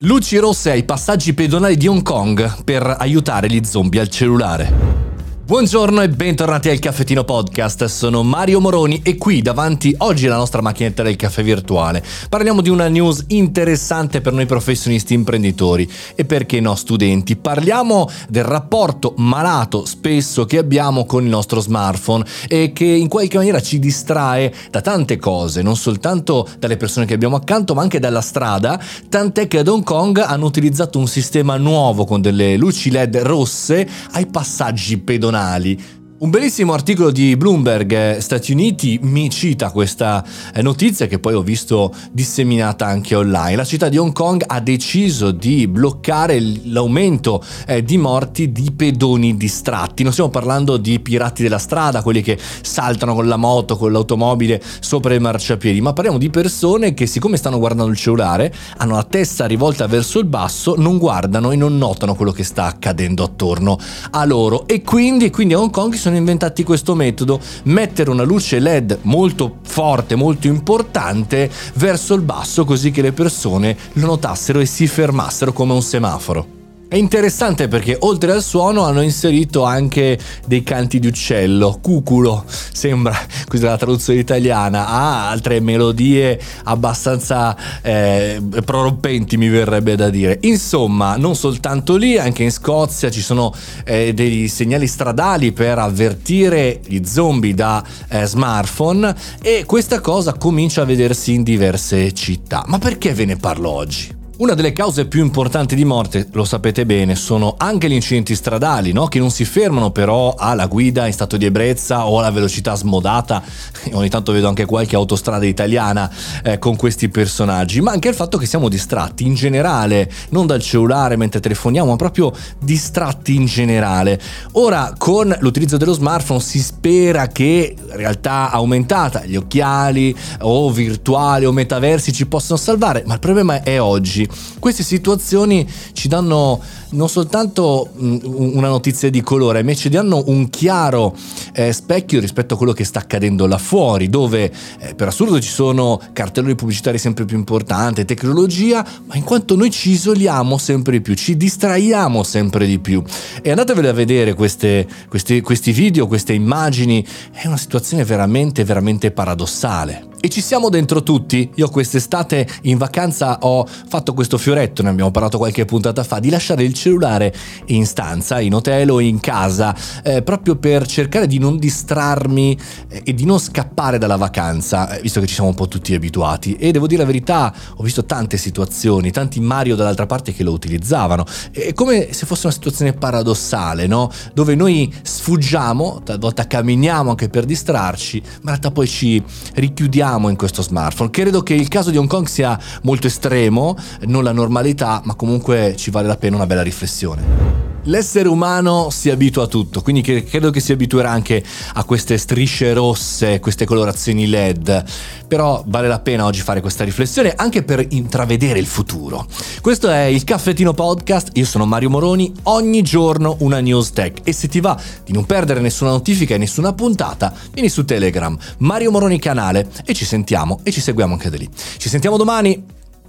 Luci rosse ai passaggi pedonali di Hong Kong per aiutare gli zombie al cellulare. Buongiorno e bentornati al Caffettino Podcast, sono Mario Moroni e qui davanti oggi la nostra macchinetta del caffè virtuale. Parliamo di una news interessante per noi professionisti imprenditori e perché no studenti. Parliamo del rapporto malato spesso che abbiamo con il nostro smartphone e che in qualche maniera ci distrae da tante cose, non soltanto dalle persone che abbiamo accanto ma anche dalla strada, tant'è che ad Hong Kong hanno utilizzato un sistema nuovo con delle luci LED rosse ai passaggi pedonali pedonali un bellissimo articolo di Bloomberg eh, Stati Uniti mi cita questa eh, notizia che poi ho visto disseminata anche online. La città di Hong Kong ha deciso di bloccare l'aumento eh, di morti di pedoni distratti. Non stiamo parlando di pirati della strada, quelli che saltano con la moto, con l'automobile sopra i marciapiedi, ma parliamo di persone che siccome stanno guardando il cellulare, hanno la testa rivolta verso il basso, non guardano e non notano quello che sta accadendo attorno a loro e quindi, quindi a Hong Kong sono inventati questo metodo, mettere una luce LED molto forte, molto importante verso il basso così che le persone lo notassero e si fermassero come un semaforo. È interessante perché oltre al suono hanno inserito anche dei canti di uccello, cuculo, sembra questa è la traduzione italiana, ha altre melodie abbastanza eh, prorompenti mi verrebbe da dire. Insomma, non soltanto lì, anche in Scozia ci sono eh, dei segnali stradali per avvertire gli zombie da eh, smartphone e questa cosa comincia a vedersi in diverse città. Ma perché ve ne parlo oggi? Una delle cause più importanti di morte, lo sapete bene, sono anche gli incidenti stradali, no? che non si fermano però alla guida in stato di ebbrezza o alla velocità smodata. Ogni tanto vedo anche qualche autostrada italiana eh, con questi personaggi, ma anche il fatto che siamo distratti in generale, non dal cellulare mentre telefoniamo, ma proprio distratti in generale. Ora, con l'utilizzo dello smartphone si spera che realtà aumentata, gli occhiali o virtuali o metaversi ci possano salvare, ma il problema è oggi queste situazioni ci danno non soltanto mm, una notizia di colore, ma ci danno un chiaro eh, specchio rispetto a quello che sta accadendo là fuori, dove eh, per assurdo ci sono cartelloni pubblicitari sempre più importanti, tecnologia, ma in quanto noi ci isoliamo sempre di più, ci distraiamo sempre di più. E andatevele a vedere queste, queste, questi video, queste immagini, è una situazione veramente, veramente paradossale. E ci siamo dentro tutti. Io quest'estate in vacanza ho fatto questo fioretto, ne abbiamo parlato qualche puntata fa, di lasciare il cellulare in stanza, in hotel o in casa, eh, proprio per cercare di non distrarmi eh, e di non scappare dalla vacanza, eh, visto che ci siamo un po' tutti abituati. E devo dire la verità, ho visto tante situazioni, tanti Mario dall'altra parte che lo utilizzavano. È come se fosse una situazione paradossale, no? Dove noi sfuggiamo, talvolta camminiamo anche per distrarci, ma in realtà poi ci richiudiamo viviamo in questo smartphone. Credo che il caso di Hong Kong sia molto estremo, non la normalità, ma comunque ci vale la pena una bella riflessione. L'essere umano si abitua a tutto, quindi credo che si abituerà anche a queste strisce rosse, queste colorazioni LED. Però vale la pena oggi fare questa riflessione anche per intravedere il futuro. Questo è il Caffettino Podcast, io sono Mario Moroni, ogni giorno una news tech e se ti va di non perdere nessuna notifica e nessuna puntata, vieni su Telegram, Mario Moroni canale e ci sentiamo e ci seguiamo anche da lì. Ci sentiamo domani,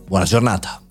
buona giornata!